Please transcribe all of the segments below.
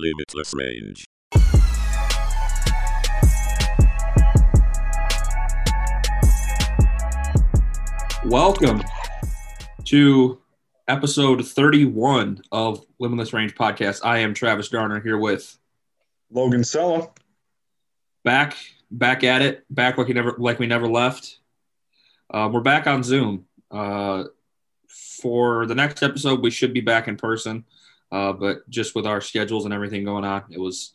Limitless range. Welcome to episode 31 of Limitless Range Podcast. I am Travis Garner here with Logan Sella. back back at it, back like we never like we never left. Uh, we're back on Zoom. Uh, for the next episode, we should be back in person, uh, but just with our schedules and everything going on, it was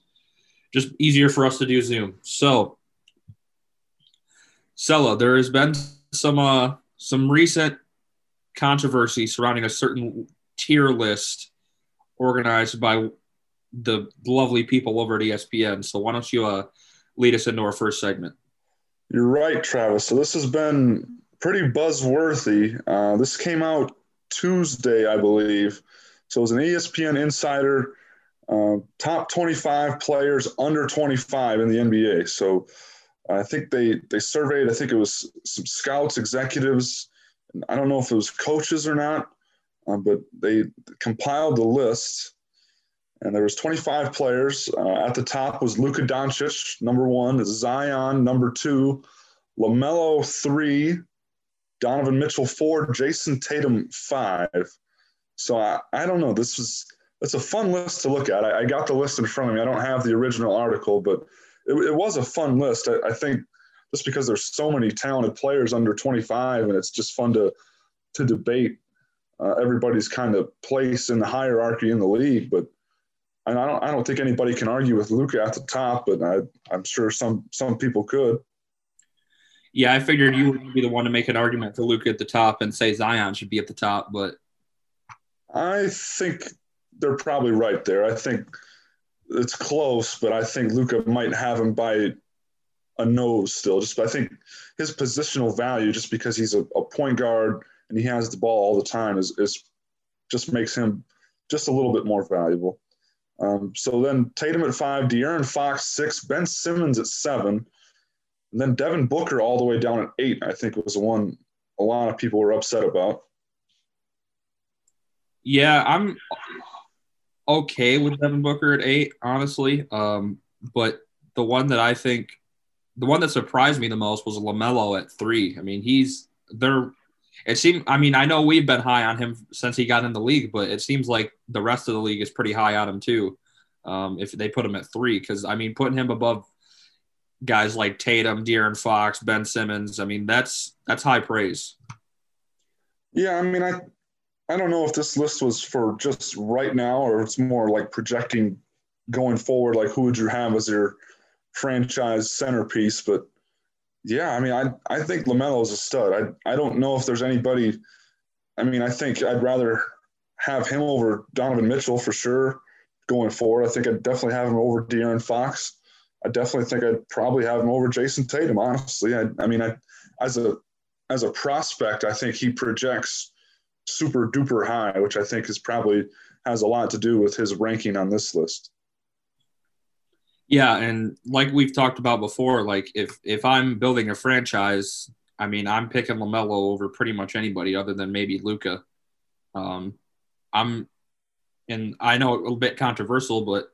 just easier for us to do Zoom. So, Sella, there has been some uh, some recent controversy surrounding a certain tier list organized by the lovely people over at ESPN. So, why don't you uh, lead us into our first segment? You're right, Travis. So this has been pretty buzzworthy. Uh, this came out Tuesday, I believe. So it was an ESPN Insider uh, top 25 players under 25 in the NBA. So I think they they surveyed. I think it was some scouts, executives. I don't know if it was coaches or not, uh, but they compiled the list. And there was 25 players. Uh, at the top was Luka Doncic, number one. Zion, number two. LaMelo, three. Donovan Mitchell, four. Jayson Tatum, five. So I, I don't know. This was it's a fun list to look at. I, I got the list in front of me. I don't have the original article, but it, it was a fun list. I, I think just because there's so many talented players under 25, and it's just fun to to debate uh, everybody's kind of place in the hierarchy in the league. But and I don't I don't think anybody can argue with Luka at the top, but I, I'm sure some some people could. Yeah, I figured you would be the one to make an argument for Luka at the top and say Zion should be at the top, but I think they're probably right there. I think it's close, but I think Luka might have him by a nose still. Just I think his positional value, just because he's a, a point guard and he has the ball all the time, is, is just makes him just a little bit more valuable. Um, so then Tatum at five, De'Aaron Fox six, Ben Simmons at seven, and then Devin Booker all the way down at eight. I think was the one a lot of people were upset about. Yeah, I'm okay with Devin Booker at eight, honestly. Um, but the one that I think, the one that surprised me the most was Lamelo at three. I mean, he's there. It seemed. I mean, I know we've been high on him since he got in the league, but it seems like the rest of the league is pretty high on him too. Um, if they put him at three, because I mean, putting him above guys like Tatum, De'Aaron Fox, Ben Simmons, I mean, that's that's high praise. Yeah, I mean, I I don't know if this list was for just right now or it's more like projecting going forward. Like, who would you have as your franchise centerpiece? But yeah, I mean, I I think Lamelo is a stud. I I don't know if there's anybody. I mean, I think I'd rather have him over Donovan Mitchell for sure going forward. I think I'd definitely have him over De'Aaron Fox. I definitely think I'd probably have him over Jayson Tatum. Honestly, I I mean, I as a as a prospect, I think he projects super duper high, which I think is probably has a lot to do with his ranking on this list. Yeah, and like we've talked about before, like if if I'm building a franchise, I mean, I'm picking Lamelo over pretty much anybody other than maybe Luka. Um, I'm, and I know a little bit controversial, but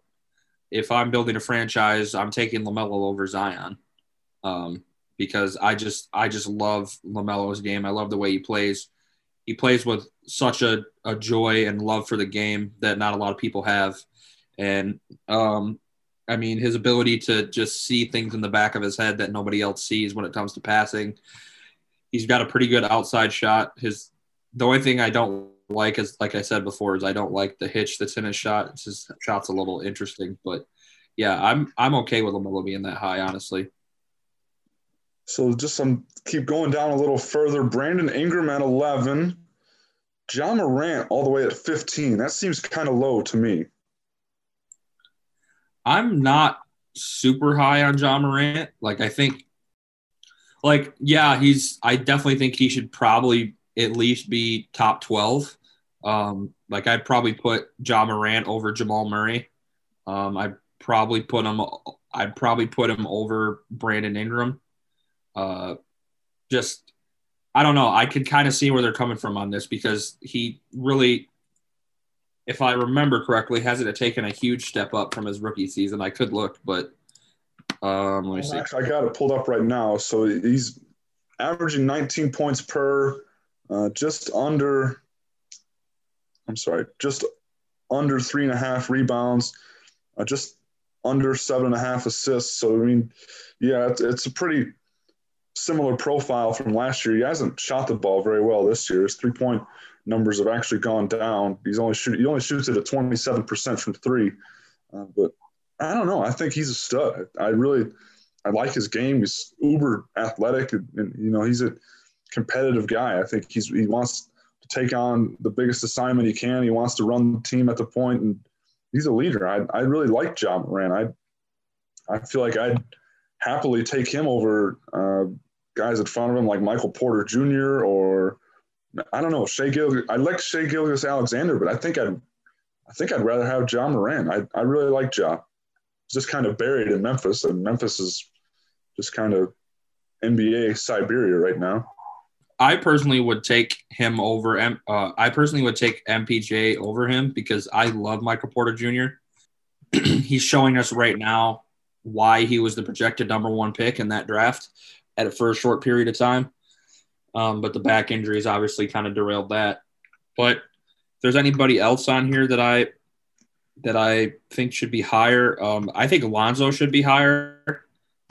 if I'm building a franchise, I'm taking Lamelo over Zion, um, because I just I just love Lamelo's game. I love the way he plays. He plays with such a, a joy and love for the game that not a lot of people have, and um, I mean, his ability to just see things in the back of his head that nobody else sees when it comes to passing. He's got a pretty good outside shot. His the only thing I don't like is, like I said before, is I don't like the hitch that's in his shot. It's his shot's a little interesting, but yeah, I'm I'm okay with Lamelo being that high, honestly. So just some keep going down a little further. Brandon Ingram at 11. Ja Morant all the way at 15. That seems kind of low to me. I'm not super high on Ja Morant. Like I think like yeah, he's I definitely think he should probably at least be top 12. Um like I'd probably put Ja Morant over Jamal Murray. Um I'd probably put him I'd probably put him over Brandon Ingram. Uh just I don't know. I could kind of see where they're coming from on this because he really if I remember correctly, hasn't taken a huge step up from his rookie season. I could look, but um, let me see. Actually, I got it pulled up right now. So he's averaging 19 points per, uh, just under. I'm sorry, just under three and a half rebounds, uh, just under seven and a half assists. So I mean, yeah, it's, it's a pretty similar profile from last year. He hasn't shot the ball very well this year. His three point numbers have actually gone down. He's only shoot, he only shoots it at 27% from three. Uh, but I don't know. I think he's a stud. I really, I like his game. He's uber athletic, and, and you know he's a competitive guy. I think he's he wants to take on the biggest assignment he can. He wants to run the team at the point, and he's a leader. I I really like Ja Morant. I I feel like I'd happily take him over uh, guys in front of him like Michael Porter Jr. or I don't know Shai Gil. I like Shai Gilgeous-Alexander, but I think I'd I think I'd rather have Ja Morant. I I really like Ja. He's just kind of buried in Memphis, and Memphis is just kind of NBA Siberia right now. I personally would take him over. Uh, I personally would take MPJ over him because I love Michael Porter Jr. He's showing us right now why he was the projected number one pick in that draft at for a short period of time. Um, but the back injuries obviously kind of derailed that. But if there's anybody else on here that I that I think should be higher, um, I think Lonzo should be higher.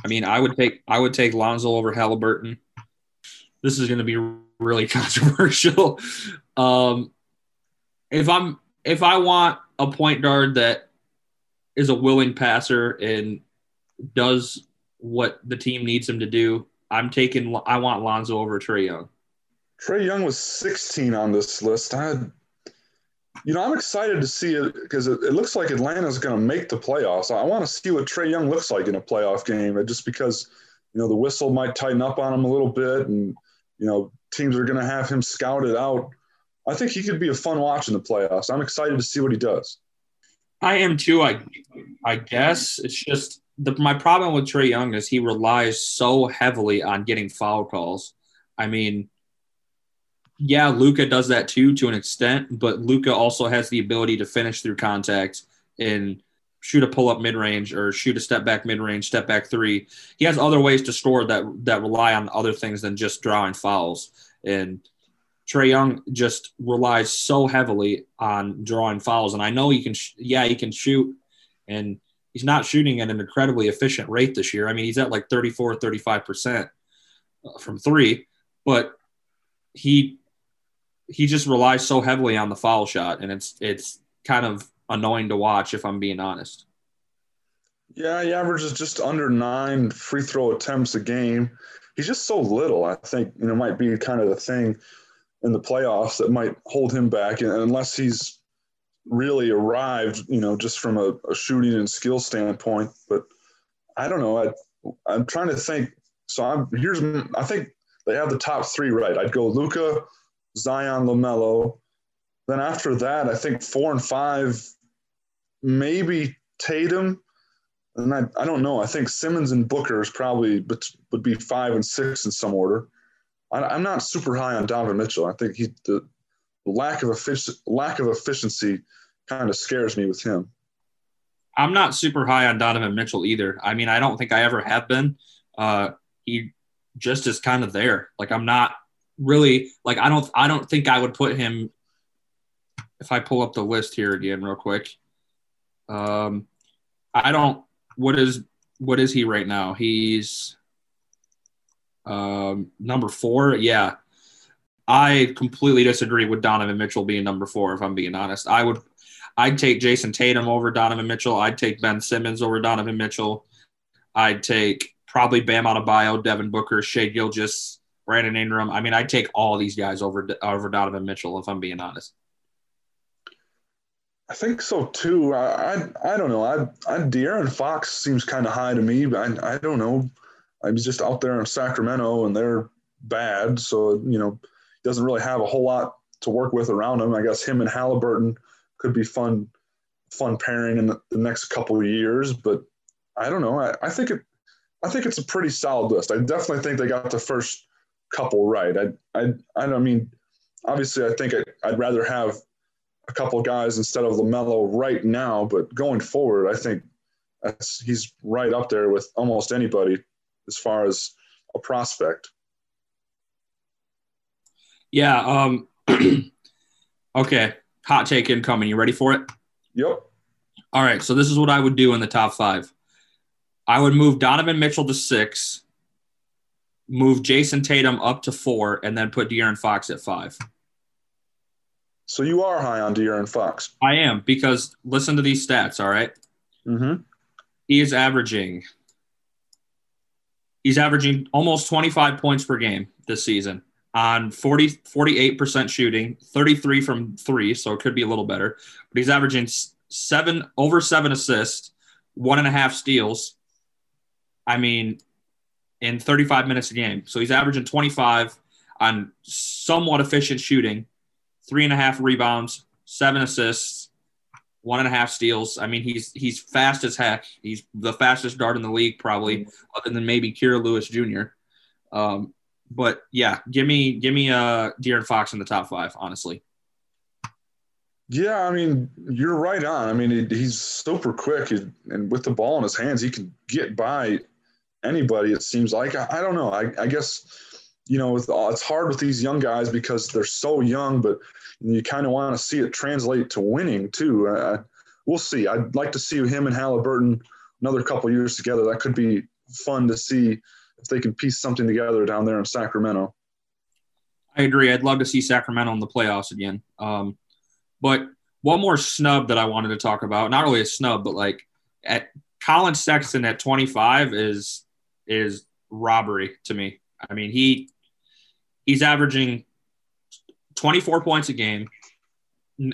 I mean, I would take I would take Lonzo over Halliburton. This is going to be really controversial. Um, if I'm if I want a point guard that is a willing passer and does what the team needs him to do, I'm taking. I want Lonzo over Trae Young. Trae Young was 16 on this list. I had, you know, I'm excited to see it because it, it looks like Atlanta's going to make the playoffs. I want to see what Trae Young looks like in a playoff game, uh, just because you know the whistle might tighten up on him a little bit, and you know teams are going to have him scouted out. I think he could be a fun watch in the playoffs. I'm excited to see what he does. I am too. I I guess it's just the, my problem with Trae Young is he relies so heavily on getting foul calls. I mean, yeah, Luka does that too to an extent, but Luka also has the ability to finish through contact and shoot a pull up mid range or shoot a step back mid range, step back three. He has other ways to score that that rely on other things than just drawing fouls. And Trae Young just relies so heavily on drawing fouls. And I know he can, yeah, he can shoot and he's not shooting at an incredibly efficient rate this year. I mean, he's at like 34, 35% uh, from three, but he he just relies so heavily on the foul shot and it's it's kind of annoying to watch if I'm being honest. Yeah, he averages just under nine free throw attempts a game. He's just so little. I think you know might be kind of the thing in the playoffs that might hold him back, and unless he's really arrived, you know, just from a, a shooting and skill standpoint. But I don't know. I, I'm trying to think. So I'm here's I think they have the top three right. I'd go Luka, Zion, Lamelo. Then after that, I think four and five, maybe Tatum. And I, I don't know. I think Simmons and Booker is probably would be five and six in some order. I, am not super high on Donovan Mitchell. I think he the lack of effic- lack of efficiency kind of scares me with him. I'm not super high on Donovan Mitchell either. I mean, I don't think I ever have been. Uh, he just is kind of there. Like I'm not really like I don't I don't think I would put him. If I pull up the list here again real quick, um, I don't. What is what is he right now? He's um, number four. Yeah, I completely disagree with Donovan Mitchell being number four. If I'm being honest, I would I'd take Jayson Tatum over Donovan Mitchell. I'd take Ben Simmons over Donovan Mitchell. I'd take probably Bam Adebayo, Devin Booker, Shai Gilgeous, Brandon Ingram. I mean, I'd take all these guys over over Donovan Mitchell if I'm being honest. I think so too. I I, I don't know. I, I De'Aaron Fox seems kind of high to me, but I, I don't know. I was just out there in Sacramento and they're bad, so you know, doesn't really have a whole lot to work with around him. I guess him and Halliburton could be fun fun pairing in the, the next couple of years. But I don't know. I, I think it I think it's a pretty solid list. I definitely think they got the first couple right. I I I don't mean obviously I think I, would rather have a couple guys instead of LaMelo right now, but going forward, I think he's right up there with almost anybody as far as a prospect. Yeah. Um, okay. Hot take incoming. You ready for it? Yep. All right. So this is what I would do in the top five. I would move Donovan Mitchell to six, move Jason Tatum up to four, and then put De'Aaron Fox at five. So you are high on De'Aaron Fox. I am because listen to these stats. All right. Mm-hmm. He is averaging. He's averaging almost 25 points per game this season on 40, 48% shooting, 33 from three, so it could be a little better. But he's averaging seven over seven assists, one and a half steals. I mean, in 35 minutes a game. So he's averaging 25 on somewhat efficient shooting, three and a half rebounds, seven assists, one and a half steals. I mean, he's he's fast as heck. He's the fastest guard in the league, probably, other than maybe Kira Lewis Jr. Um, but yeah, give me give me uh De'Aaron Fox in the top five, honestly. Yeah, I mean, you're right on. I mean, he's super quick, and with the ball in his hands, he can get by anybody. It seems like I, I don't know. I, I guess you know it's hard with these young guys because they're so young, but you kind of want to see it translate to winning too. Uh, we'll see. I'd like to see him and Halliburton another couple years together. That could be fun to see if they can piece something together down there in Sacramento. I agree. I'd love to see Sacramento in the playoffs again. Um, but one more snub that I wanted to talk about, not really a snub, but like at Collin Sexton at 25 is is robbery to me. I mean, he he's averaging 24 points a game,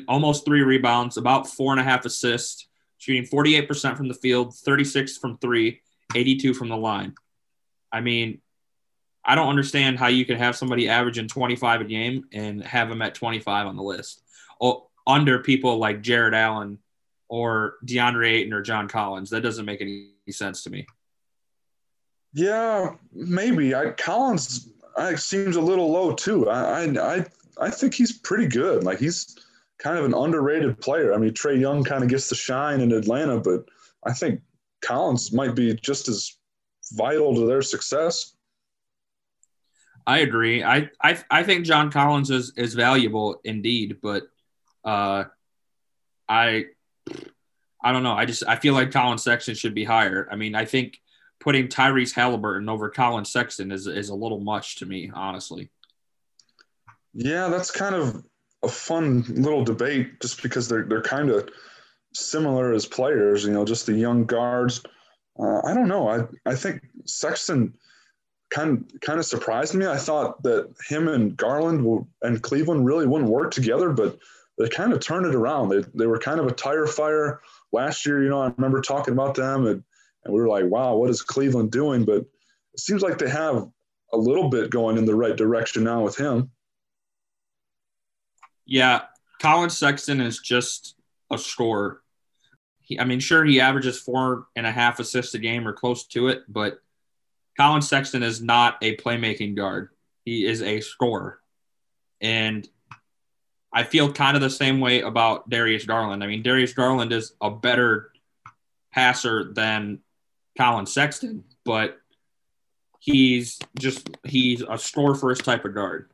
almost three rebounds, about four and a half assists, shooting 48% from the field, 36 from three, 82 from the line. I mean, I don't understand how you can have somebody averaging 25 a game and have them at 25 on the list, oh, under people like Jarrett Allen or DeAndre Ayton or John Collins. That doesn't make any sense to me. Yeah, maybe. I, Collins I, seems a little low too. I, I I think he's pretty good. Like he's kind of an underrated player. I mean, Trae Young kind of gets the shine in Atlanta, but I think Collins might be just as vital to their success. I agree. I I, I think John Collins is is valuable indeed, but uh, I I don't know. I just I feel like Collin Sexton should be higher. I mean, I think putting Tyrese Halliburton over Collin Sexton is is a little much to me, honestly. Yeah, that's kind of a fun little debate, just because they're they're kind of similar as players. You know, just the young guards uh, I don't know. I I think Sexton kind kind of surprised me. I thought that him and Garland will, and Cleveland really wouldn't work together, but they kind of turned it around. They they were kind of a tire fire last year. You know, I remember talking about them, and and we were like, wow, what is Cleveland doing? But it seems like they have a little bit going in the right direction now with him. Yeah, Collin Sexton is just a scorer he, I mean, sure, he averages four and a half assists a game or close to it, but Collin Sexton is not a playmaking guard. He is a scorer. And I feel kind of the same way about Darius Garland. I mean, Darius Garland is a better passer than Collin Sexton, but he's just he's a score first type of guard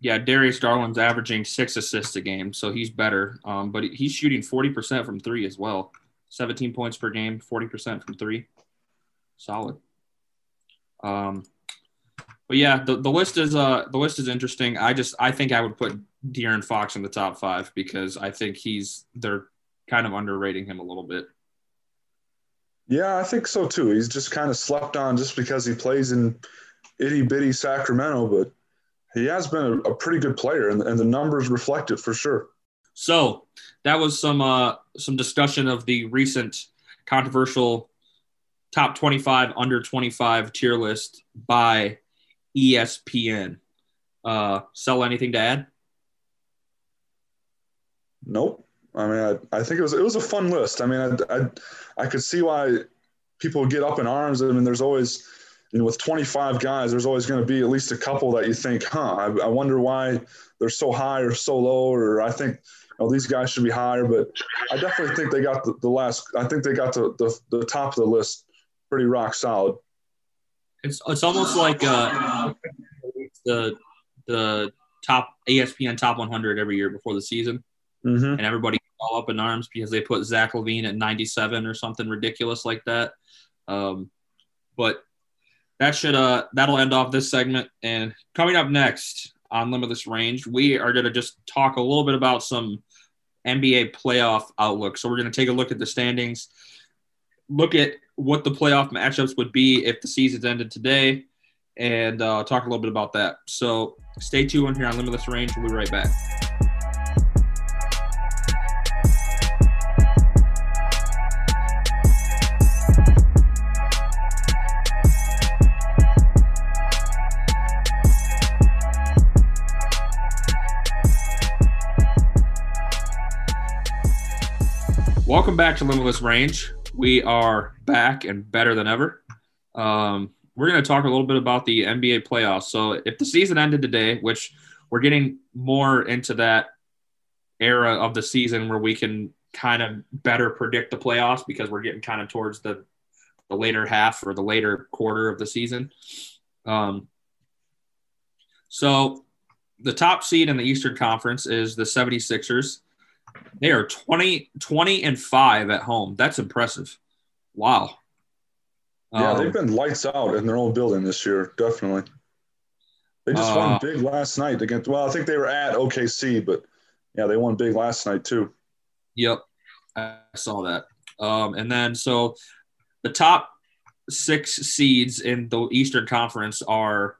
yeah, Darius Garland's averaging six assists a game, so he's better. Um, but he's shooting 40% from three as well. 17 points per game, 40% from three. Solid. Um, but yeah, the, the list is uh the list is interesting. I just I think I would put De'Aaron Fox in the top five because I think he's they're kind of underrating him a little bit. Yeah, I think so too. He's just kind of slept on just because he plays in itty bitty Sacramento, but he has been a, a pretty good player, and, and the numbers reflect it for sure. So that was some uh, some discussion of the recent controversial top 25 under 25 tier list by ESPN. Uh, sell anything to add? Nope. I mean, I, I think it was it was a fun list. I mean, I, I, I could see why people get up in arms. I mean, there's always you know, with 25 guys, there's always going to be at least a couple that you think, huh, I, I wonder why they're so high or so low, or I think you know, these guys should be higher. But I definitely think they got the, the last. I think they got the, the, the top of the list pretty rock solid. It's it's almost like uh, the the top ESPN top 100 every year before the season, mm-hmm. and everybody all up in arms because they put Zach LaVine at 97 or something ridiculous like that. Um, but that should uh that'll end off this segment. And coming up next on Limitless Range, we are going to just talk a little bit about some NBA playoff outlook. So we're going to take a look at the standings, look at what the playoff matchups would be if the season's ended today, and uh, talk a little bit about that. So stay tuned here on Limitless Range. We'll be right back. Welcome back to Limitless Range. We are back and better than ever. Um, we're going to talk a little bit about the NBA playoffs. So, if the season ended today, which we're getting more into that era of the season where we can kind of better predict the playoffs because we're getting kind of towards the the later half or the later quarter of the season. Um, so, the top seed in the Eastern Conference is the 76ers. They are 20, 20 and 5 at home. That's impressive. Wow. Yeah, um, they've been lights out in their own building this year, definitely. They just uh, won big last night against well, I think they were at OKC, but yeah, they won big last night too. Yep. I saw that. Um, and then so the top six seeds in the Eastern Conference are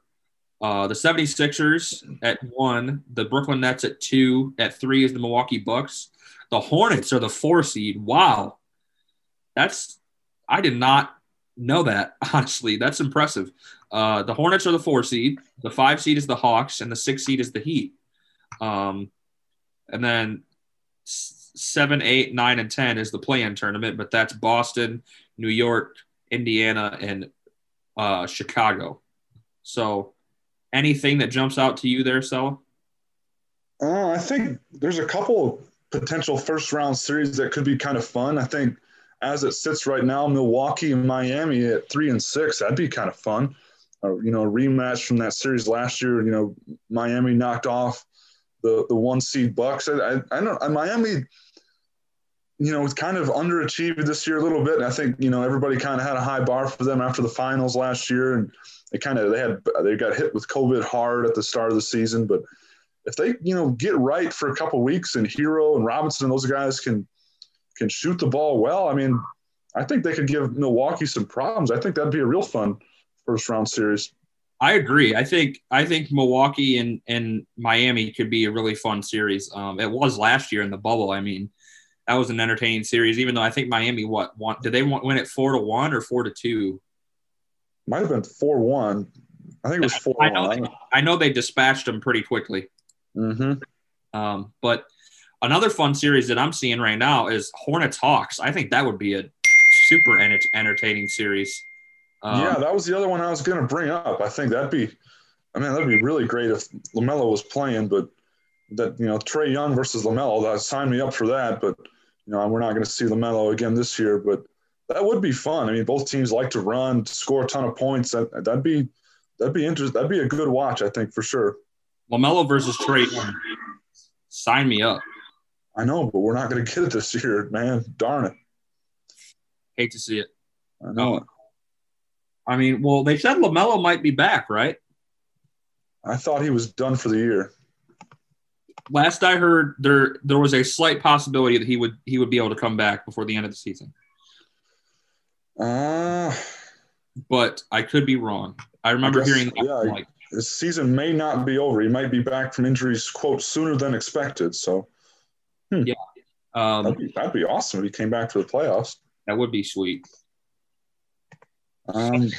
uh, the 76ers at one, the Brooklyn Nets at two, at three is the Milwaukee Bucks. The Hornets are the four seed. Wow. That's, I did not know that, honestly. That's impressive. Uh, the Hornets are the four seed, the five seed is the Hawks, and the six seed is the Heat. Um, and then seven, eight, nine, and 10 is the play in tournament, but that's Boston, New York, Indiana, and uh, Chicago. So, Anything that jumps out to you there, Sella? Uh, I think there's a couple of potential first round series that could be kind of fun. I think as it sits right now, Milwaukee and Miami at three and six, that'd be kind of fun. Uh, you know, a rematch from that series last year. You know, Miami knocked off the the one seed Bucks. I, I, I know Miami. You know, kind of underachieved this year a little bit. And I think you know everybody kind of had a high bar for them after the finals last year, and they kind of they had they got hit with COVID hard at the start of the season, but if they you know get right for a couple weeks and Herro and Robinson and those guys can can shoot the ball well, I mean, I think they could give Milwaukee some problems. I think that'd be a real fun first round series. I agree. I think I think Milwaukee and and Miami could be a really fun series. Um, it was last year in the bubble. I mean, that was an entertaining series. Even though I think Miami what want did they want win it four to one or four to two? might have been four one. I think it was four. I know. They, I know they dispatched them pretty quickly. Mm-hmm. Um, but another fun series that I'm seeing right now is Hornets Hawks. I think that would be a super enter- entertaining series. Um, yeah, that was the other one I was going to bring up. I think that'd be, I mean, that'd be really great if Lamelo was playing, but that you know Trae Young versus Lamelo, that sign me up for that. But you know, we're not going to see Lamelo again this year. But that would be fun. I mean, both teams like to run, score a ton of points. That that'd be that'd be interesting. That'd be a good watch, I think, for sure. Lamelo versus Trae. Sign me up. I know, but we're not going to get it this year, man. Darn it. Hate to see it. I know it. I mean, well, they said Lamelo might be back, right? I thought he was done for the year. Last I heard, there there was a slight possibility that he would he would be able to come back before the end of the season. Uh, but I could be wrong. I remember I guess, hearing yeah, like the season may not be over. He might be back from injuries, quote, sooner than expected. So, hmm. yeah, um, that'd, be, that'd be awesome if he came back for the playoffs. That would be sweet. Um,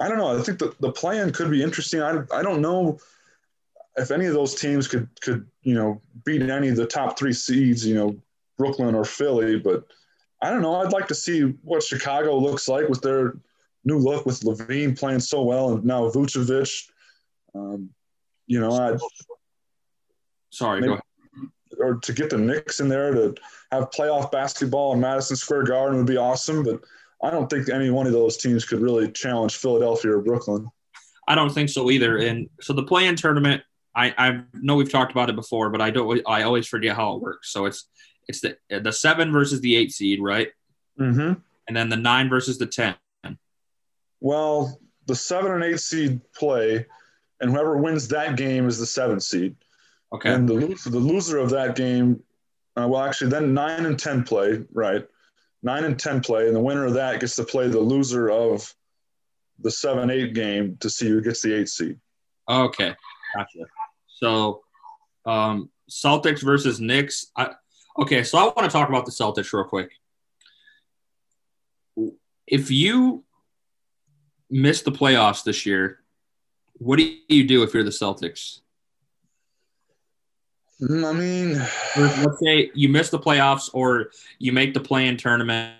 I don't know. I think the, the play-in could be interesting. I, I don't know if any of those teams could could you know beat any of the top three seeds, you know, Brooklyn or Philly, but – I don't know. I'd like to see what Chicago looks like with their new look with LaVine playing so well, and now Vucevic. Um, you know, I sorry, maybe, go ahead. Or to get the Knicks in there to have playoff basketball in Madison Square Garden would be awesome, but I don't think any one of those teams could really challenge Philadelphia or Brooklyn. I don't think so either. And so the play-in tournament, I, I know we've talked about it before, but I don't. I always forget how it works. So it's it's the the seven versus the eight seed, right? Mm-hmm. And then the nine versus the ten. Well, the seven and eight seed play, and whoever wins that game is the seven seed. Okay. And the loser, the loser of that game, uh, well, actually, then nine and ten play, right? Nine and ten play, and the winner of that gets to play the loser of the seven eight game to see who gets the eight seed. Okay, gotcha. So, um, Celtics versus Knicks. I, okay, so I want to talk about the Celtics real quick. If you miss the playoffs this year, what do you do if you're the Celtics? Mm, I mean, let's say you miss the playoffs or you make the play-in tournament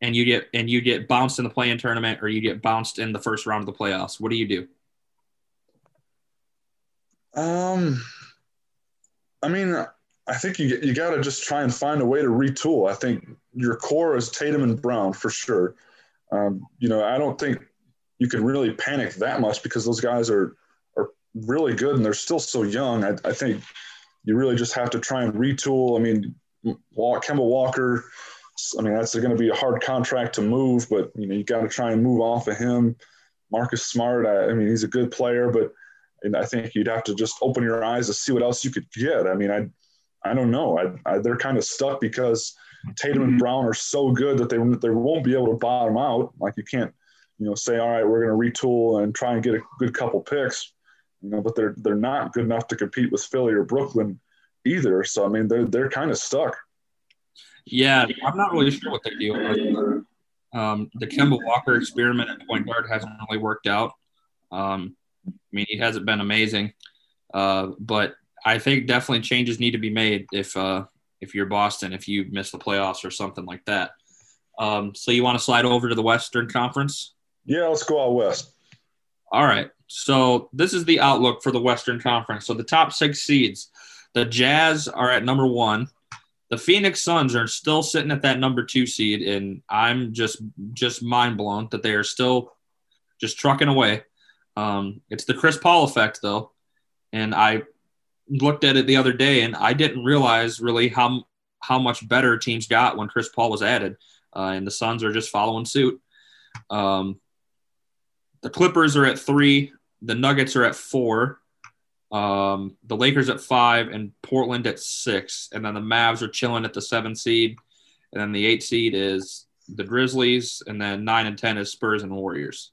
and you get and you get bounced in the play-in tournament or you get bounced in the first round of the playoffs. What do you do? Um, I mean, I think you you got to just try and find a way to retool. I think your core is Tatum and Brown for sure. Um, you know, I don't think you can really panic that much because those guys are are really good and they're still so young. I, I think you really just have to try and retool. I mean, Kemba Walker. I mean, that's going to be a hard contract to move, but you know, you got to try and move off of him. Marcus Smart. I, I mean, he's a good player, but and I think you'd have to just open your eyes to see what else you could get. I mean, I, I don't know. I, I they're kind of stuck because Tatum and Brown are so good that they they won't be able to bottom out. Like you can't you know, say, all right, we're going to retool and try and get a good couple picks, you know, but they're they're not good enough to compete with Philly or Brooklyn either. So I mean, they're they're kind of stuck. Yeah, I'm not really sure what they do. Um, the Kemba Walker experiment at point guard hasn't really worked out. Um, I mean, he hasn't been amazing, uh, but I think definitely changes need to be made if uh, if you're Boston, if you miss the playoffs or something like that. Um, so you want to slide over to the Western Conference? Yeah, let's go out west. All right. So this is the outlook for the Western Conference. So the top six seeds, the Jazz are at number one. The Phoenix Suns are still sitting at that number two seed, and I'm just just mind blown that they are still just trucking away. Um, it's the Chris Paul effect, though, and I looked at it the other day, and I didn't realize really how how much better teams got when Chris Paul was added, uh, and the Suns are just following suit. Um, the Clippers are at three. The Nuggets are at four. Um, the Lakers at five and Portland at six. And then the Mavs are chilling at the seven seed. And then the eight seed is the Grizzlies. And then nine and 10 is Spurs and Warriors.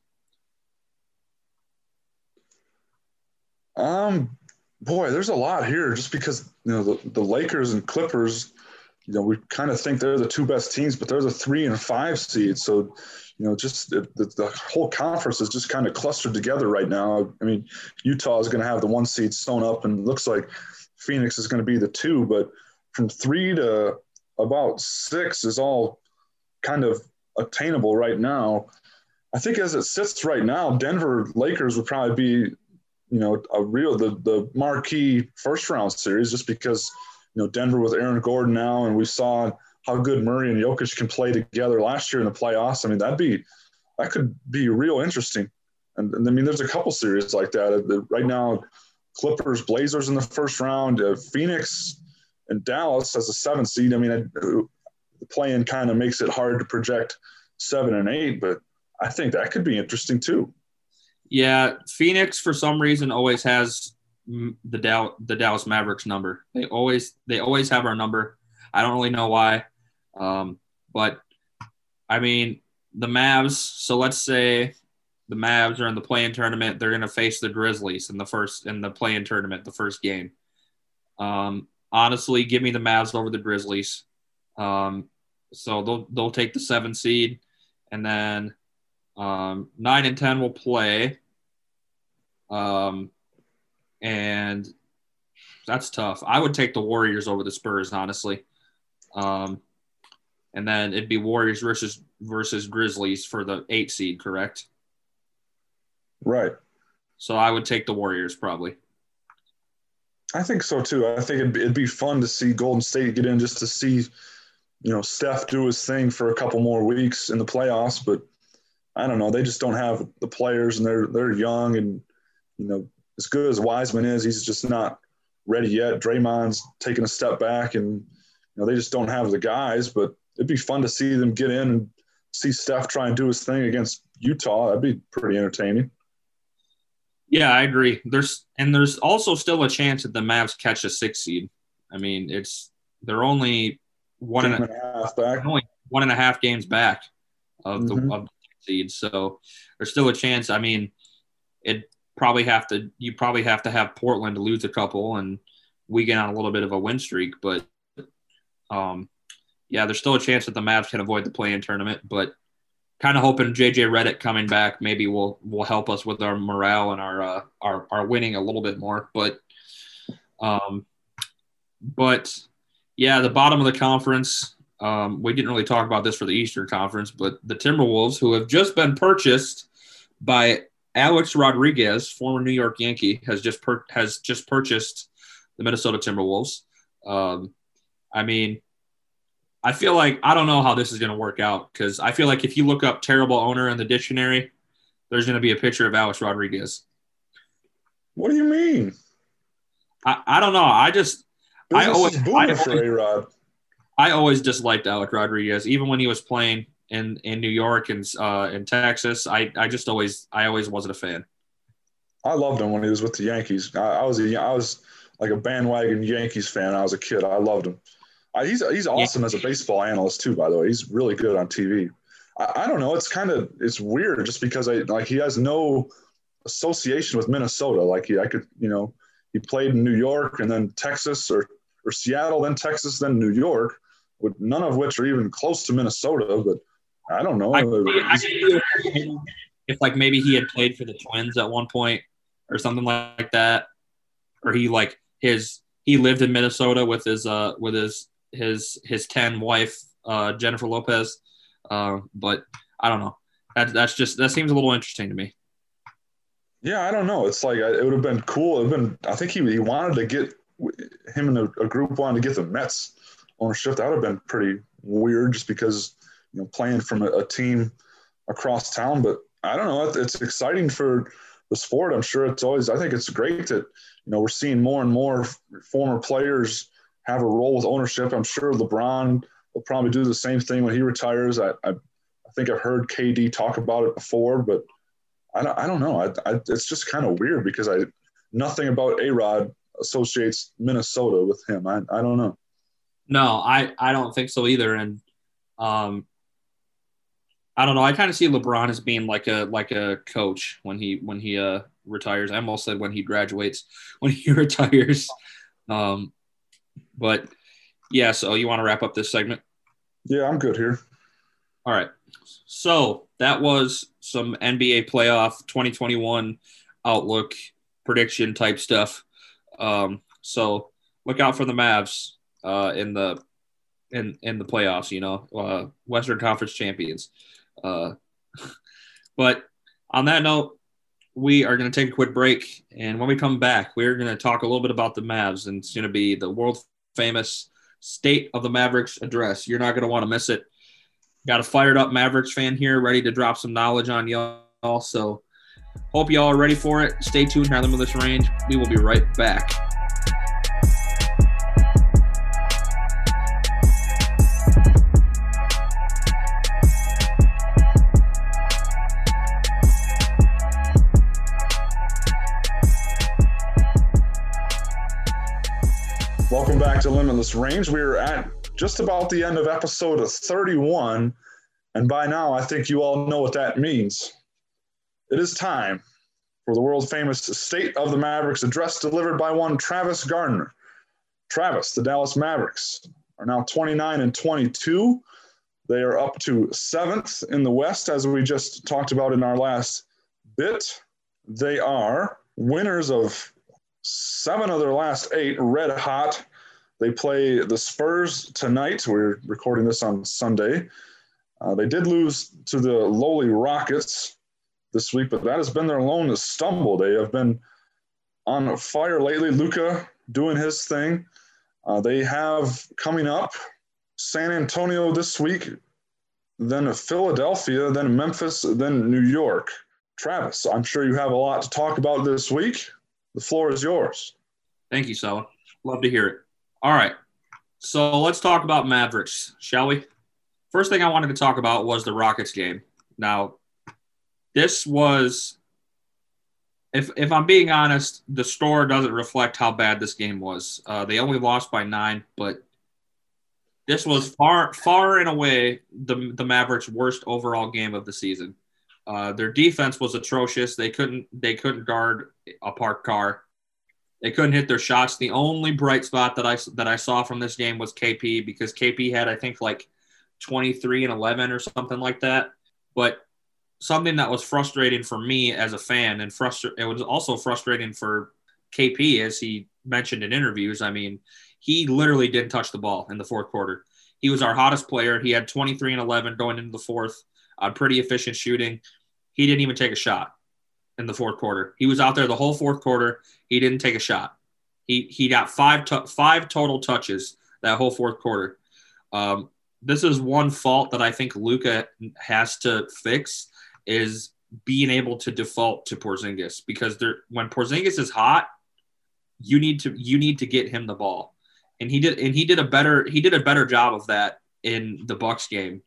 Um, boy, there's a lot here just because, you know, the, the Lakers and Clippers, you know, we kind of think they're the two best teams, but they're the three and five seeds. So, you know, just the, the whole conference is just kind of clustered together right now. I mean, Utah is going to have the one seed sewn up, and looks like Phoenix is going to be the two. But from three to about six is all kind of attainable right now. I think as it sits right now, Denver Lakers would probably be, you know, a real the the marquee first round series just because you know Denver with Aaron Gordon now, and we saw how good Murray and Jokic can play together last year in the playoffs. I mean, that'd be that could be real interesting. And, and I mean, there's a couple series like that. Right now, Clippers, Blazers in the first round, uh, Phoenix, and Dallas as a seven seed. I mean, the play-in kind of makes it hard to project seven and eight, but I think that could be interesting too. Yeah, Phoenix for some reason always has the Dow, the Dallas Mavericks number. They always they always have our number. I don't really know why. Um, but I mean, the Mavs. So let's say the Mavs are in the play-in tournament. They're going to face the Grizzlies in the first in the play-in tournament, the first game. Um, honestly, give me the Mavs over the Grizzlies. Um, so they'll they'll take the seven seed, and then um, nine and ten will play. Um, and that's tough. I would take the Warriors over the Spurs, honestly. Um, and then it'd be Warriors versus versus Grizzlies for the eight seed, correct? Right. So I would take the Warriors probably. I think so too. I think it'd be, it'd be fun to see Golden State get in just to see, you know, Steph do his thing for a couple more weeks in the playoffs. But I don't know. They just don't have the players, and they're they're young, and you know, as good as Wiseman is, he's just not ready yet. Draymond's taking a step back, and you know, they just don't have the guys. But it'd be fun to see them get in and see Steph try and do his thing against Utah. That'd be pretty entertaining. Yeah, I agree. There's and there's also still a chance that the Mavs catch a six seed. I mean, it's they're only one and, and a half back. Only one and a half games back of mm-hmm. the of the seed. So there's still a chance. I mean, it probably have to you probably have to have Portland to lose a couple and we get on a little bit of a win streak, but um yeah, there's still a chance that the Mavs can avoid the play-in tournament, but kind of hoping JJ Redick coming back maybe will will help us with our morale and our uh, our our winning a little bit more. But um, but yeah, the bottom of the conference. Um, we didn't really talk about this for the Eastern Conference, but the Timberwolves, who have just been purchased by Alex Rodriguez, former New York Yankee, has just per- has just purchased the Minnesota Timberwolves. Um, I mean, I feel like I don't know how this is going to work out because I feel like if you look up terrible owner in the dictionary, there's going to be a picture of Alex Rodriguez. What do you mean? I, I don't know. I just Business I always I always, I always disliked Alex Rodriguez, even when he was playing in in New York and uh, in Texas. I I just always I always wasn't a fan. I loved him when he was with the Yankees. I, I was a I was like a bandwagon Yankees fan. I was a kid. I loved him. Uh, he's he's awesome yeah. as a baseball analyst too. By the way, he's really good on TV. I, I don't know. It's kind of it's weird just because I like he has no association with Minnesota. Like he, I could you know he played in New York and then Texas or or Seattle, then Texas, then New York, with none of which are even close to Minnesota. But I don't know. I, I if like maybe he had played for the Twins at one point or something like that, or he like his he lived in Minnesota with his uh with his his his ten wife uh, Jennifer Lopez, uh, but I don't know. That that's just that seems a little interesting to me. Yeah, I don't know. It's like it would have been cool. It would have been. I think he he wanted to get him and a, a group wanted to get the Mets ownership. That would have been pretty weird, just because you know playing from a, a team across town. But I don't know. It's exciting for the sport. I'm sure it's always. I think it's great that you know we're seeing more and more former players have a role with ownership. I'm sure LeBron will probably do the same thing when he retires. I, I, I think I've heard KD talk about it before, but I don't, I don't know. I, I, it's just kind of weird because I nothing about A Rod associates Minnesota with him. I, I don't know. No, I, I don't think so either. And um, I don't know. I kind of see LeBron as being like a like a coach when he when he uh retires. I almost said when he graduates, when he retires. Um, but yeah, so you want to wrap up this segment? Yeah, I'm good here. All right. So that was some NBA playoff 2021 outlook prediction type stuff. Um, so look out for the Mavs uh, in the in in the playoffs. You know, uh, Western Conference champions. Uh, but on that note, we are going to take a quick break, and when we come back, we're going to talk a little bit about the Mavs, and it's going to be the world famous State of the Mavericks address. You're not going to want to miss it. Got a fired up Mavericks fan here, ready to drop some knowledge on y'all. So, hope y'all are ready for it. Stay tuned here on Limitless Range. We will be right back. Limitless Range. We are at just about the end of episode 31, and by now I think you all know what that means. It is time for the world famous State of the Mavericks address delivered by one Travis Gardner. Travis, the Dallas Mavericks, are now 29 and 22. They are up to seventh in the West, as we just talked about in our last bit. They are winners of seven of their last eight red hot. They play the Spurs tonight. We're recording this on Sunday. Uh, they did lose to the lowly Rockets this week, but that has been their lone stumble. They have been on fire lately. Luka doing his thing. Uh, they have coming up San Antonio this week, then Philadelphia, then Memphis, then New York. Travis, I'm sure you have a lot to talk about this week. The floor is yours. Thank you, Sella. Love to hear it. All right. So let's talk about Mavericks, shall we? First thing I wanted to talk about was the Rockets game. Now, this was if if I'm being honest, the score doesn't reflect how bad this game was. Uh, they only lost by nine, but this was far far and away the the Mavericks' worst overall game of the season. Uh, their defense was atrocious. They couldn't they couldn't guard a parked car. They couldn't hit their shots. The only bright spot that I that I saw from this game was KP because KP had I think like 23 and 11 or something like that. But something that was frustrating for me as a fan and frustra- it was also frustrating for KP as he mentioned in interviews. I mean, he literally didn't touch the ball in the fourth quarter. He was our hottest player. He had 23 and 11 going into the fourth on pretty efficient shooting. He didn't even take a shot in the fourth quarter. He was out there the whole fourth quarter. He didn't take a shot. He he got five five total touches that whole fourth quarter. Um, this is one fault that I think Luka has to fix is being able to default to Porzingis because there when Porzingis is hot, you need to you need to get him the ball, and he did and he did a better he did a better job of that in the Bucks game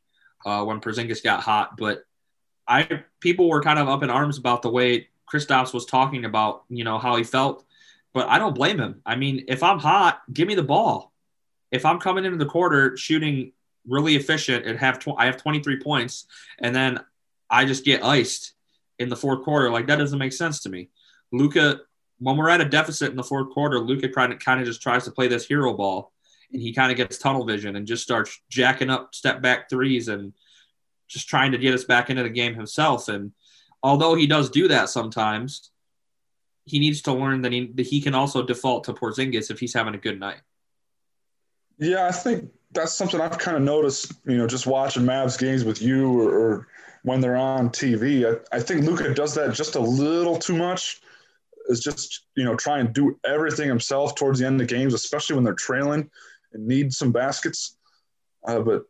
uh, when Porzingis got hot. But I people were kind of up in arms about the way Kristaps was talking about you know how he felt, but I don't blame him. I mean, if I'm hot, give me the ball. If I'm coming into the quarter shooting really efficient and have tw- I have 23 points, and then I just get iced in the fourth quarter. Like that doesn't make sense to me. Luka, when we're at a deficit in the fourth quarter, Luka kind of kind of just tries to play this hero ball, and he kind of gets tunnel vision and just starts jacking up step back threes and just trying to get us back into the game himself. And although he does do that sometimes, he needs to learn that he that he can also default to Porzingis if he's having a good night. Yeah, I think that's something I've kind of noticed. You know, just watching Mavs games with you or, or when they're on TV. I, I think Luka does that just a little too much. Is just you know try and do everything himself towards the end of games, especially when they're trailing and need some baskets. Uh, but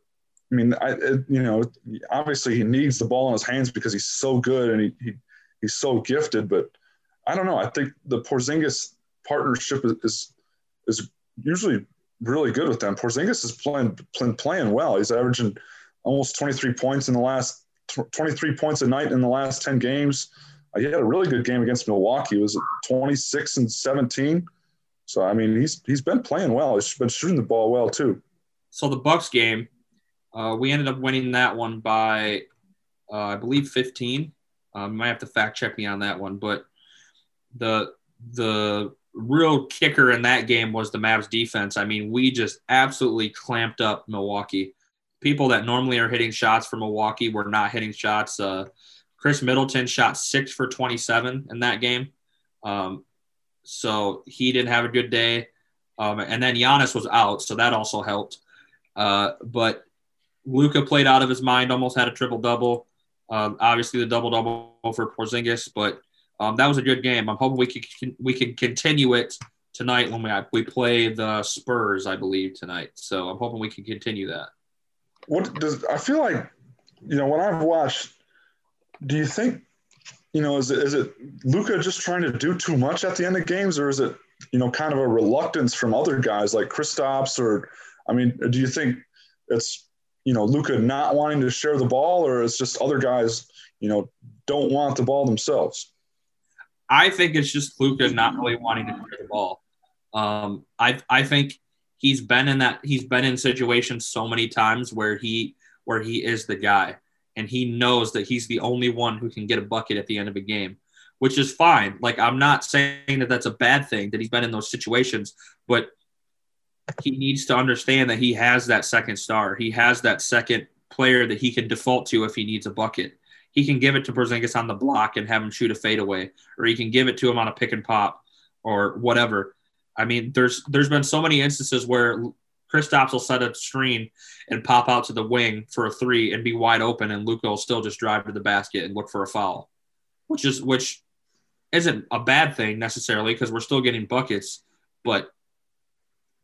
I mean, I it, you know obviously he needs the ball in his hands because he's so good and he, he he's so gifted. But I don't know. I think the Porzingis partnership is is, is usually really good with them. Porzingis is playing playing playing well. He's averaging almost 23 points in the last 23 points a night in the last 10 games. Uh, he had a really good game against Milwaukee. He was 26 and 17. So I mean, he's he's been playing well. He's been shooting the ball well too. So the Bucks game, uh, we ended up winning that one by, uh, I believe, 15. Um, might have to fact check me on that one, but the the real kicker in that game was the Mavs defense. I mean, we just absolutely clamped up Milwaukee people that normally are hitting shots for Milwaukee were not hitting shots. Uh, Khris Middleton shot six for 27 in that game. Um, so he didn't have a good day. Um, and then Giannis was out, so that also helped. Uh, but Luka played out of his mind, almost had a triple double. Um, obviously, the double double for Porzingis, but um, that was a good game. I'm hoping we can we can continue it tonight when we we play the Spurs, I believe tonight. So I'm hoping we can continue that what does I feel like? You know, when I've watched, do you think, you know, is it, is it Luka just trying to do too much at the end of games, or is it, you know, kind of a reluctance from other guys like Kristaps, or, I mean, do you think it's, you know, Luka not wanting to share the ball, or it's just other guys, you know, don't want the ball themselves? I think it's just Luka not really wanting to share the ball. Um, I I think he's been in that he's been in situations so many times where he where he is the guy and he knows that he's the only one who can get a bucket at the end of a game which is fine like i'm not saying that that's a bad thing that he's been in those situations but he needs to understand that he has that second star he has that second player that he can default to if he needs a bucket he can give it to Porzingis on the block and have him shoot a fadeaway, or he can give it to him on a pick and pop, or whatever. I mean, there's there's been so many instances where Kristaps will set a screen and pop out to the wing for a three and be wide open, and Luka will still just drive to the basket and look for a foul, which is which isn't a bad thing necessarily because we're still getting buckets, but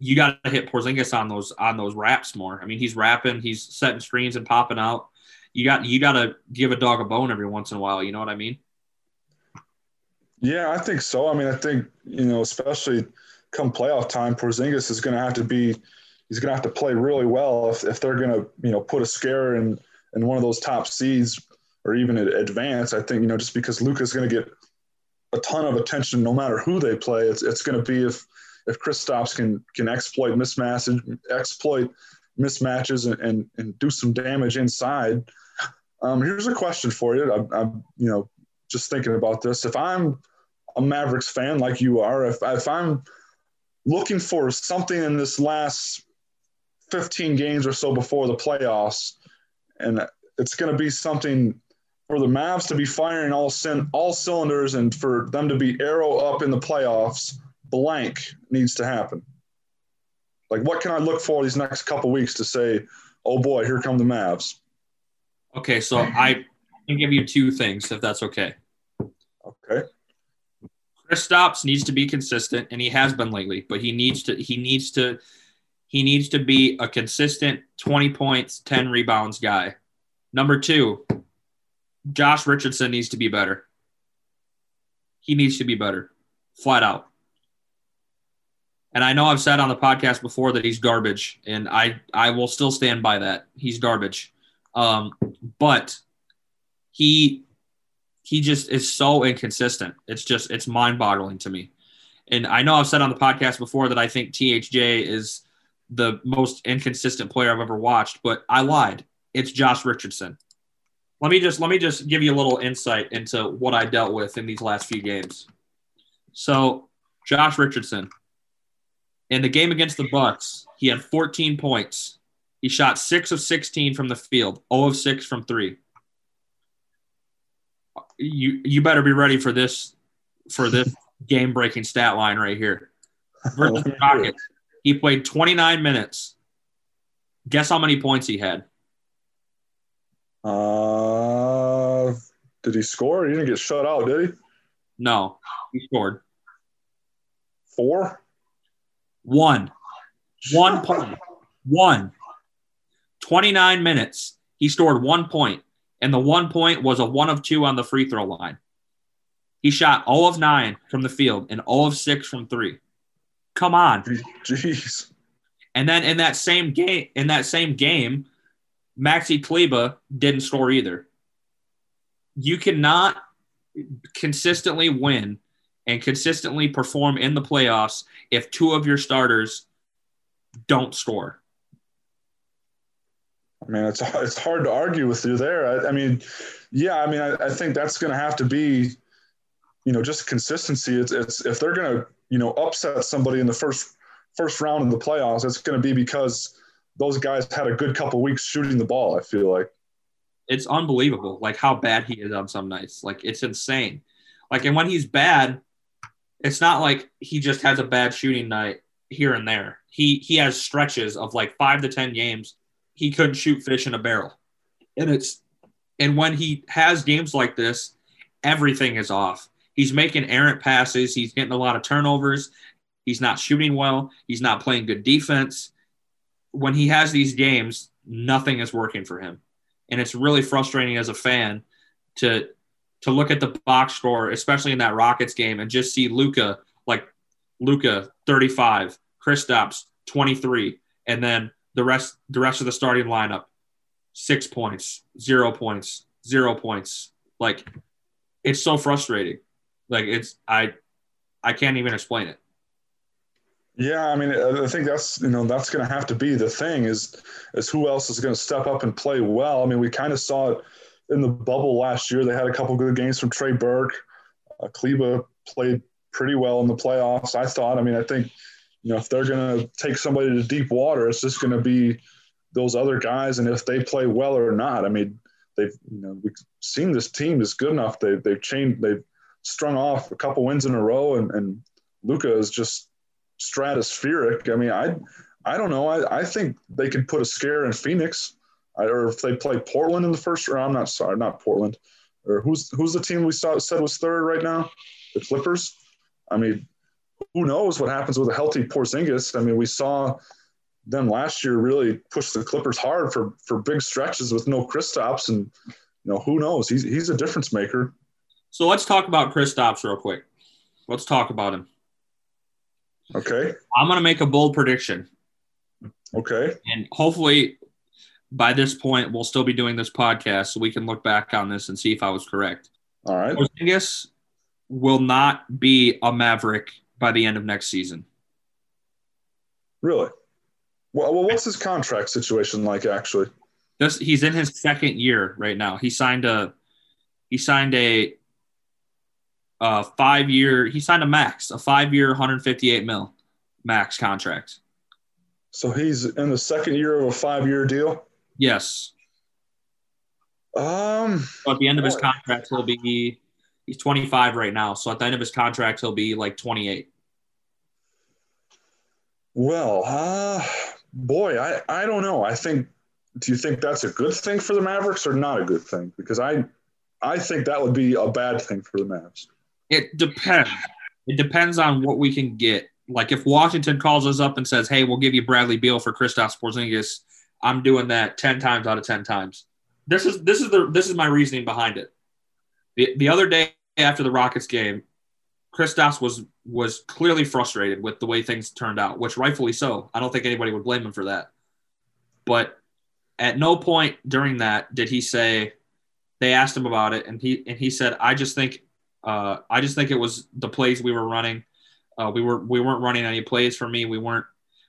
you got to hit Porzingis on those on those wraps more. I mean, he's rapping, he's setting screens and popping out. You got you got to give a dog a bone every once in a while. You know what I mean? Yeah, I think so. I mean, I think you know, especially come playoff time, Porzingis is going to have to be he's going to have to play really well if, if they're going to you know put a scare in in one of those top seeds or even advance. I think you know just because Luka's going to get a ton of attention no matter who they play. It's it's going to be if if Kristaps can can exploit mismatches, exploit mismatches, and, and, and do some damage inside. Um, here's a question for you. I, I'm you know just thinking about this. If I'm a Mavericks fan like you are, if if I'm looking for something in this last 15 games or so before the playoffs, and it's going to be something for the Mavs to be firing all all cylinders and for them to be arrow up in the playoffs. Blank needs to happen. Like, what can I look for these next couple weeks to say, "Oh boy, here come the Mavs"? Okay, so I can give you two things if that's okay. Okay. Kristaps needs to be consistent, and he has been lately. But he needs to he needs to he needs to be a consistent 20 points, 10 rebounds guy. Number two, Josh Richardson needs to be better. He needs to be better, flat out. And I know I've said on the podcast before that he's garbage, and I I will still stand by that. He's garbage, um, but he he just is so inconsistent. It's just it's mind boggling to me. And I know I've said on the podcast before that I think THJ is the most inconsistent player I've ever watched, but I lied. It's Josh Richardson. Let me just let me just give you a little insight into what I dealt with in these last few games. So, Josh Richardson in the game against the Bucks, he had 14 points. He shot 6 of 16 from the field, 0 of 6 from 3. You you better be ready for this for this game-breaking stat line right here. Versus Rockets, he played 29 minutes. Guess how many points he had? Uh, did he score? He didn't get shut out, did he? No, he scored. Four? One. One point. One. 29 minutes. He scored one point, and the one point was a one of two on the free throw line. He shot all of nine from the field and all of six from three. Come on. Jeez. And then in that same game, in that same game, Maxi Kleber didn't score either. You cannot consistently win and consistently perform in the playoffs if two of your starters don't score. I mean, it's it's hard to argue with you there. I, I mean, yeah, I mean, I, I think that's going to have to be, you know, just consistency. It's, it's if they're going to you know, upset somebody in the first first round of the playoffs, it's going to be because those guys had a good couple weeks shooting the ball. I feel like it's unbelievable, like how bad he is on some nights. Like it's insane. Like, and when he's bad, it's not like he just has a bad shooting night here and there. He he has stretches of like five to ten games. He couldn't shoot fish in a barrel, and it's and when he has games like this, everything is off. He's making errant passes. He's getting a lot of turnovers. He's not shooting well. He's not playing good defense. When he has these games, nothing is working for him. And it's really frustrating as a fan to to look at the box score, especially in that Rockets game, and just see Luka like Luka 35, Kristaps 23, and then the rest the rest of the starting lineup six points, zero points, zero points. Like it's so frustrating. Like it's I I can't even explain it. Yeah, I mean, I think that's you know that's going to have to be the thing is is who else is going to step up and play well. I mean, we kind of saw it in the bubble last year. They had a couple good games from Trey Burke. Uh, Kleber played pretty well in the playoffs. I thought. I mean, I think you know if they're going to take somebody to deep water, it's just going to be those other guys, and if they play well or not. I mean, they've you know we've seen this team is good enough. They they've changed. They've strung off a couple wins in a row, and, and Luka is just stratospheric. I mean, I I don't know. I, I think they could put a scare in Phoenix, or if they play Portland in the first round. I'm not sorry, not Portland. Or who's who's the team we saw, said was third right now? The Clippers. I mean, who knows what happens with a healthy Porzingis? I mean, we saw them last year really push the Clippers hard for for big stretches with no Kristaps, and you know who knows? He's he's a difference maker. So let's talk about Kristaps real quick. Let's talk about him. Okay. I'm going to make a bold prediction. Okay. And hopefully by this point, we'll still be doing this podcast so we can look back on this and see if I was correct. All right. Porzingis will not be a Maverick by the end of next season. Really? Well, well what's his contract situation like actually? This, he's in his second year right now. He signed a he signed a uh, five year. He signed a max, a five year, 158 mil max contract. So he's in the second year of a five year deal. Yes. Um. So at the end of his contract, he'll be he's 25 right now. So at the end of his contract, he'll be like 28. Well, uh, boy, I I don't know. I think. Do you think that's a good thing for the Mavericks or not a good thing? Because I I think that would be a bad thing for the Mavs. It depends. It depends on what we can get. Like if Washington calls us up and says, "Hey, we'll give you Bradley Beal for Kristaps Porzingis," I'm doing that ten times out of ten times. This is this is the this is my reasoning behind it. The the other day after the Rockets game, Kristaps was was clearly frustrated with the way things turned out, which rightfully so. I don't think anybody would blame him for that. But at no point during that did he say they asked him about it, and he and he said, "I just think uh, I just think it was the plays we were running. Uh, we were we weren't running any plays for me. We weren't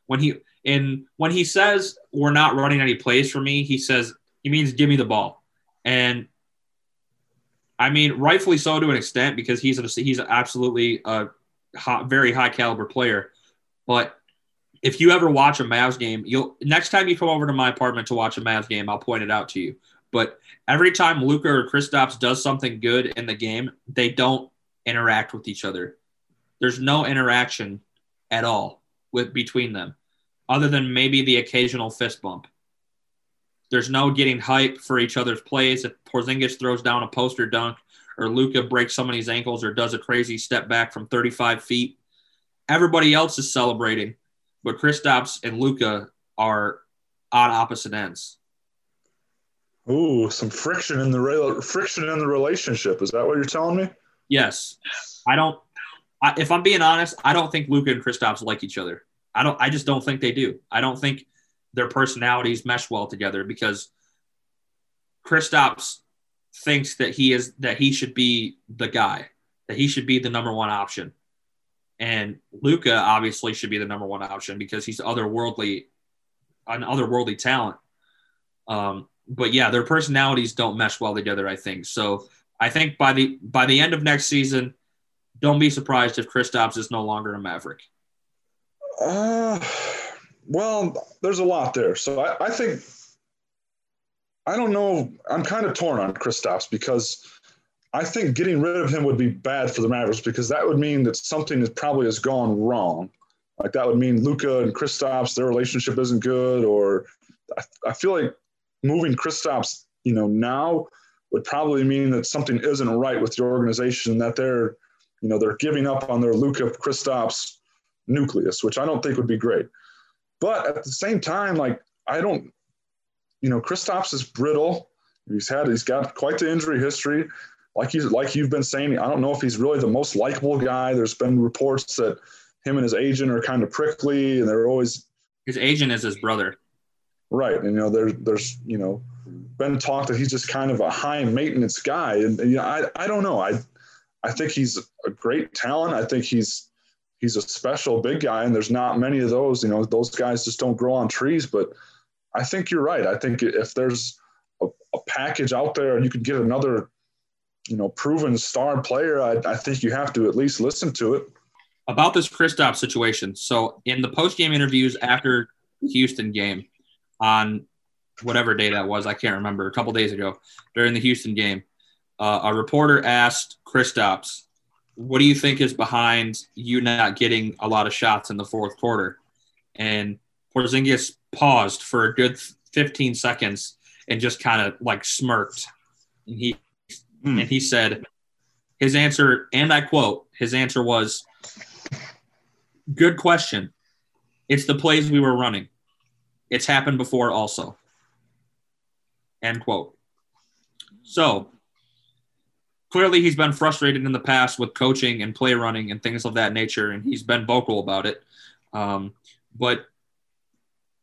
when he and when he says we're not running any plays for me, he says he means give me the ball. And I mean, rightfully so to an extent because he's a, he's absolutely a hot, very high caliber player. But if you ever watch a Mavs game, you'll next time you come over to my apartment to watch a Mavs game, I'll point it out to you. But every time Luka or Kristaps does something good in the game, they don't interact with each other. There's no interaction at all with between them, other than maybe the occasional fist bump. There's no getting hype for each other's plays. If Porzingis throws down a poster dunk, or Luka breaks somebody's ankles, or does a crazy step back from 35 feet, everybody else is celebrating, but Kristaps and Luka are on opposite ends. Ooh, some friction in the re- friction in the relationship. Is that what you're telling me? Yes. I don't. I, if I'm being honest, I don't think Luka and Kristaps like each other. I don't. I just don't think they do. I don't think their personalities mesh well together because Kristaps thinks that he is that he should be the guy, that he should be the number one option, and Luka obviously should be the number one option because he's otherworldly, an otherworldly talent. Um, but yeah, their personalities don't mesh well together. I think so. I think by the by the end of next season, don't be surprised if Kristaps is no longer a Maverick. Uh, well, there's a lot there. So I, I think I don't know. I'm kind of torn on Kristaps because I think getting rid of him would be bad for the Mavericks because that would mean that something is probably has gone wrong. Like that would mean Luka and Kristaps, their relationship isn't good, or I, I feel like moving Kristaps, you know, now would probably mean that something isn't right with the organization, that they're, you know, they're giving up on their Luka Kristaps nucleus, which I don't think would be great. But at the same time, like I don't, you know, Kristaps is brittle. He's had, he's got quite the injury history. Like he's like you've been saying, I don't know if he's really the most likable guy. There's been reports that him and his agent are kind of prickly, and they're always. His agent is his brother. Right. And, you know, there, there's, you know, been talk that he's just kind of a high maintenance guy. And, and, you know, I, I don't know. I, I think he's a great talent. I think he's, he's a special big guy and there's not many of those, you know, those guys just don't grow on trees, but I think you're right. I think if there's a, a package out there and you could get another, you know, proven star player, I, I think you have to at least listen to it. About this Kristaps situation. So in the post game interviews after the Houston game, on whatever day that was. I can't remember. A couple days ago during the Houston game, uh, a reporter asked Kristaps, what do you think is behind you not getting a lot of shots in the fourth quarter? And Porzingis paused for a good 15 seconds and just kind of like smirked. And he mm. and he said his answer, and I quote, his answer was, "Good question. It's the plays we were running. It's happened before, also." End quote. So clearly he's been frustrated in the past with coaching and play running and things of that nature, and he's been vocal about it. Um, but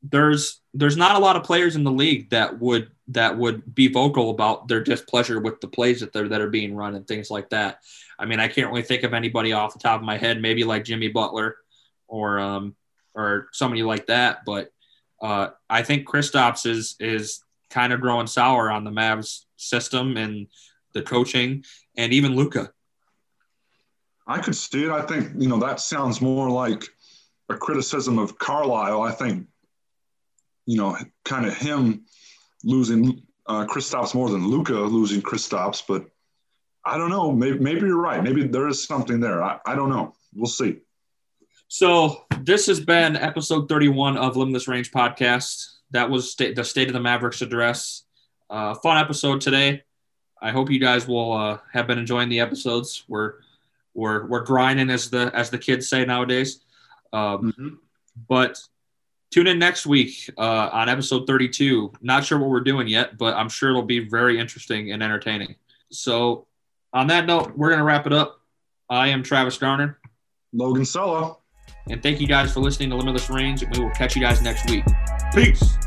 there's there's not a lot of players in the league that would that would be vocal about their displeasure with the plays that they're that are being run and things like that. I mean, I can't really think of anybody off the top of my head. Maybe like Jimmy Butler or um, or somebody like that. But uh, I think Kristaps is is kind of growing sour on the Mavs system and the coaching and even Luka. I could see it. I think you know that sounds more like a criticism of Carlisle. I think you know, kind of him losing uh, Kristaps more than Luka losing Kristaps, but I don't know. Maybe, maybe you're right. Maybe there is something there. I, I don't know. We'll see. So this has been episode 31 of Limitless Range podcast. That was st- the State of the Mavericks address. Uh, fun episode today. I hope you guys will uh, have been enjoying the episodes. We're we're we're grinding as the as the kids say nowadays. Um, mm-hmm. But tune in next week uh, on episode 32. Not sure what we're doing yet, but I'm sure it'll be very interesting and entertaining. So, on that note, we're going to wrap it up. I am Travis Garner. Logan Solo. And thank you guys for listening to Limitless Range, and we will catch you guys next week. Peace.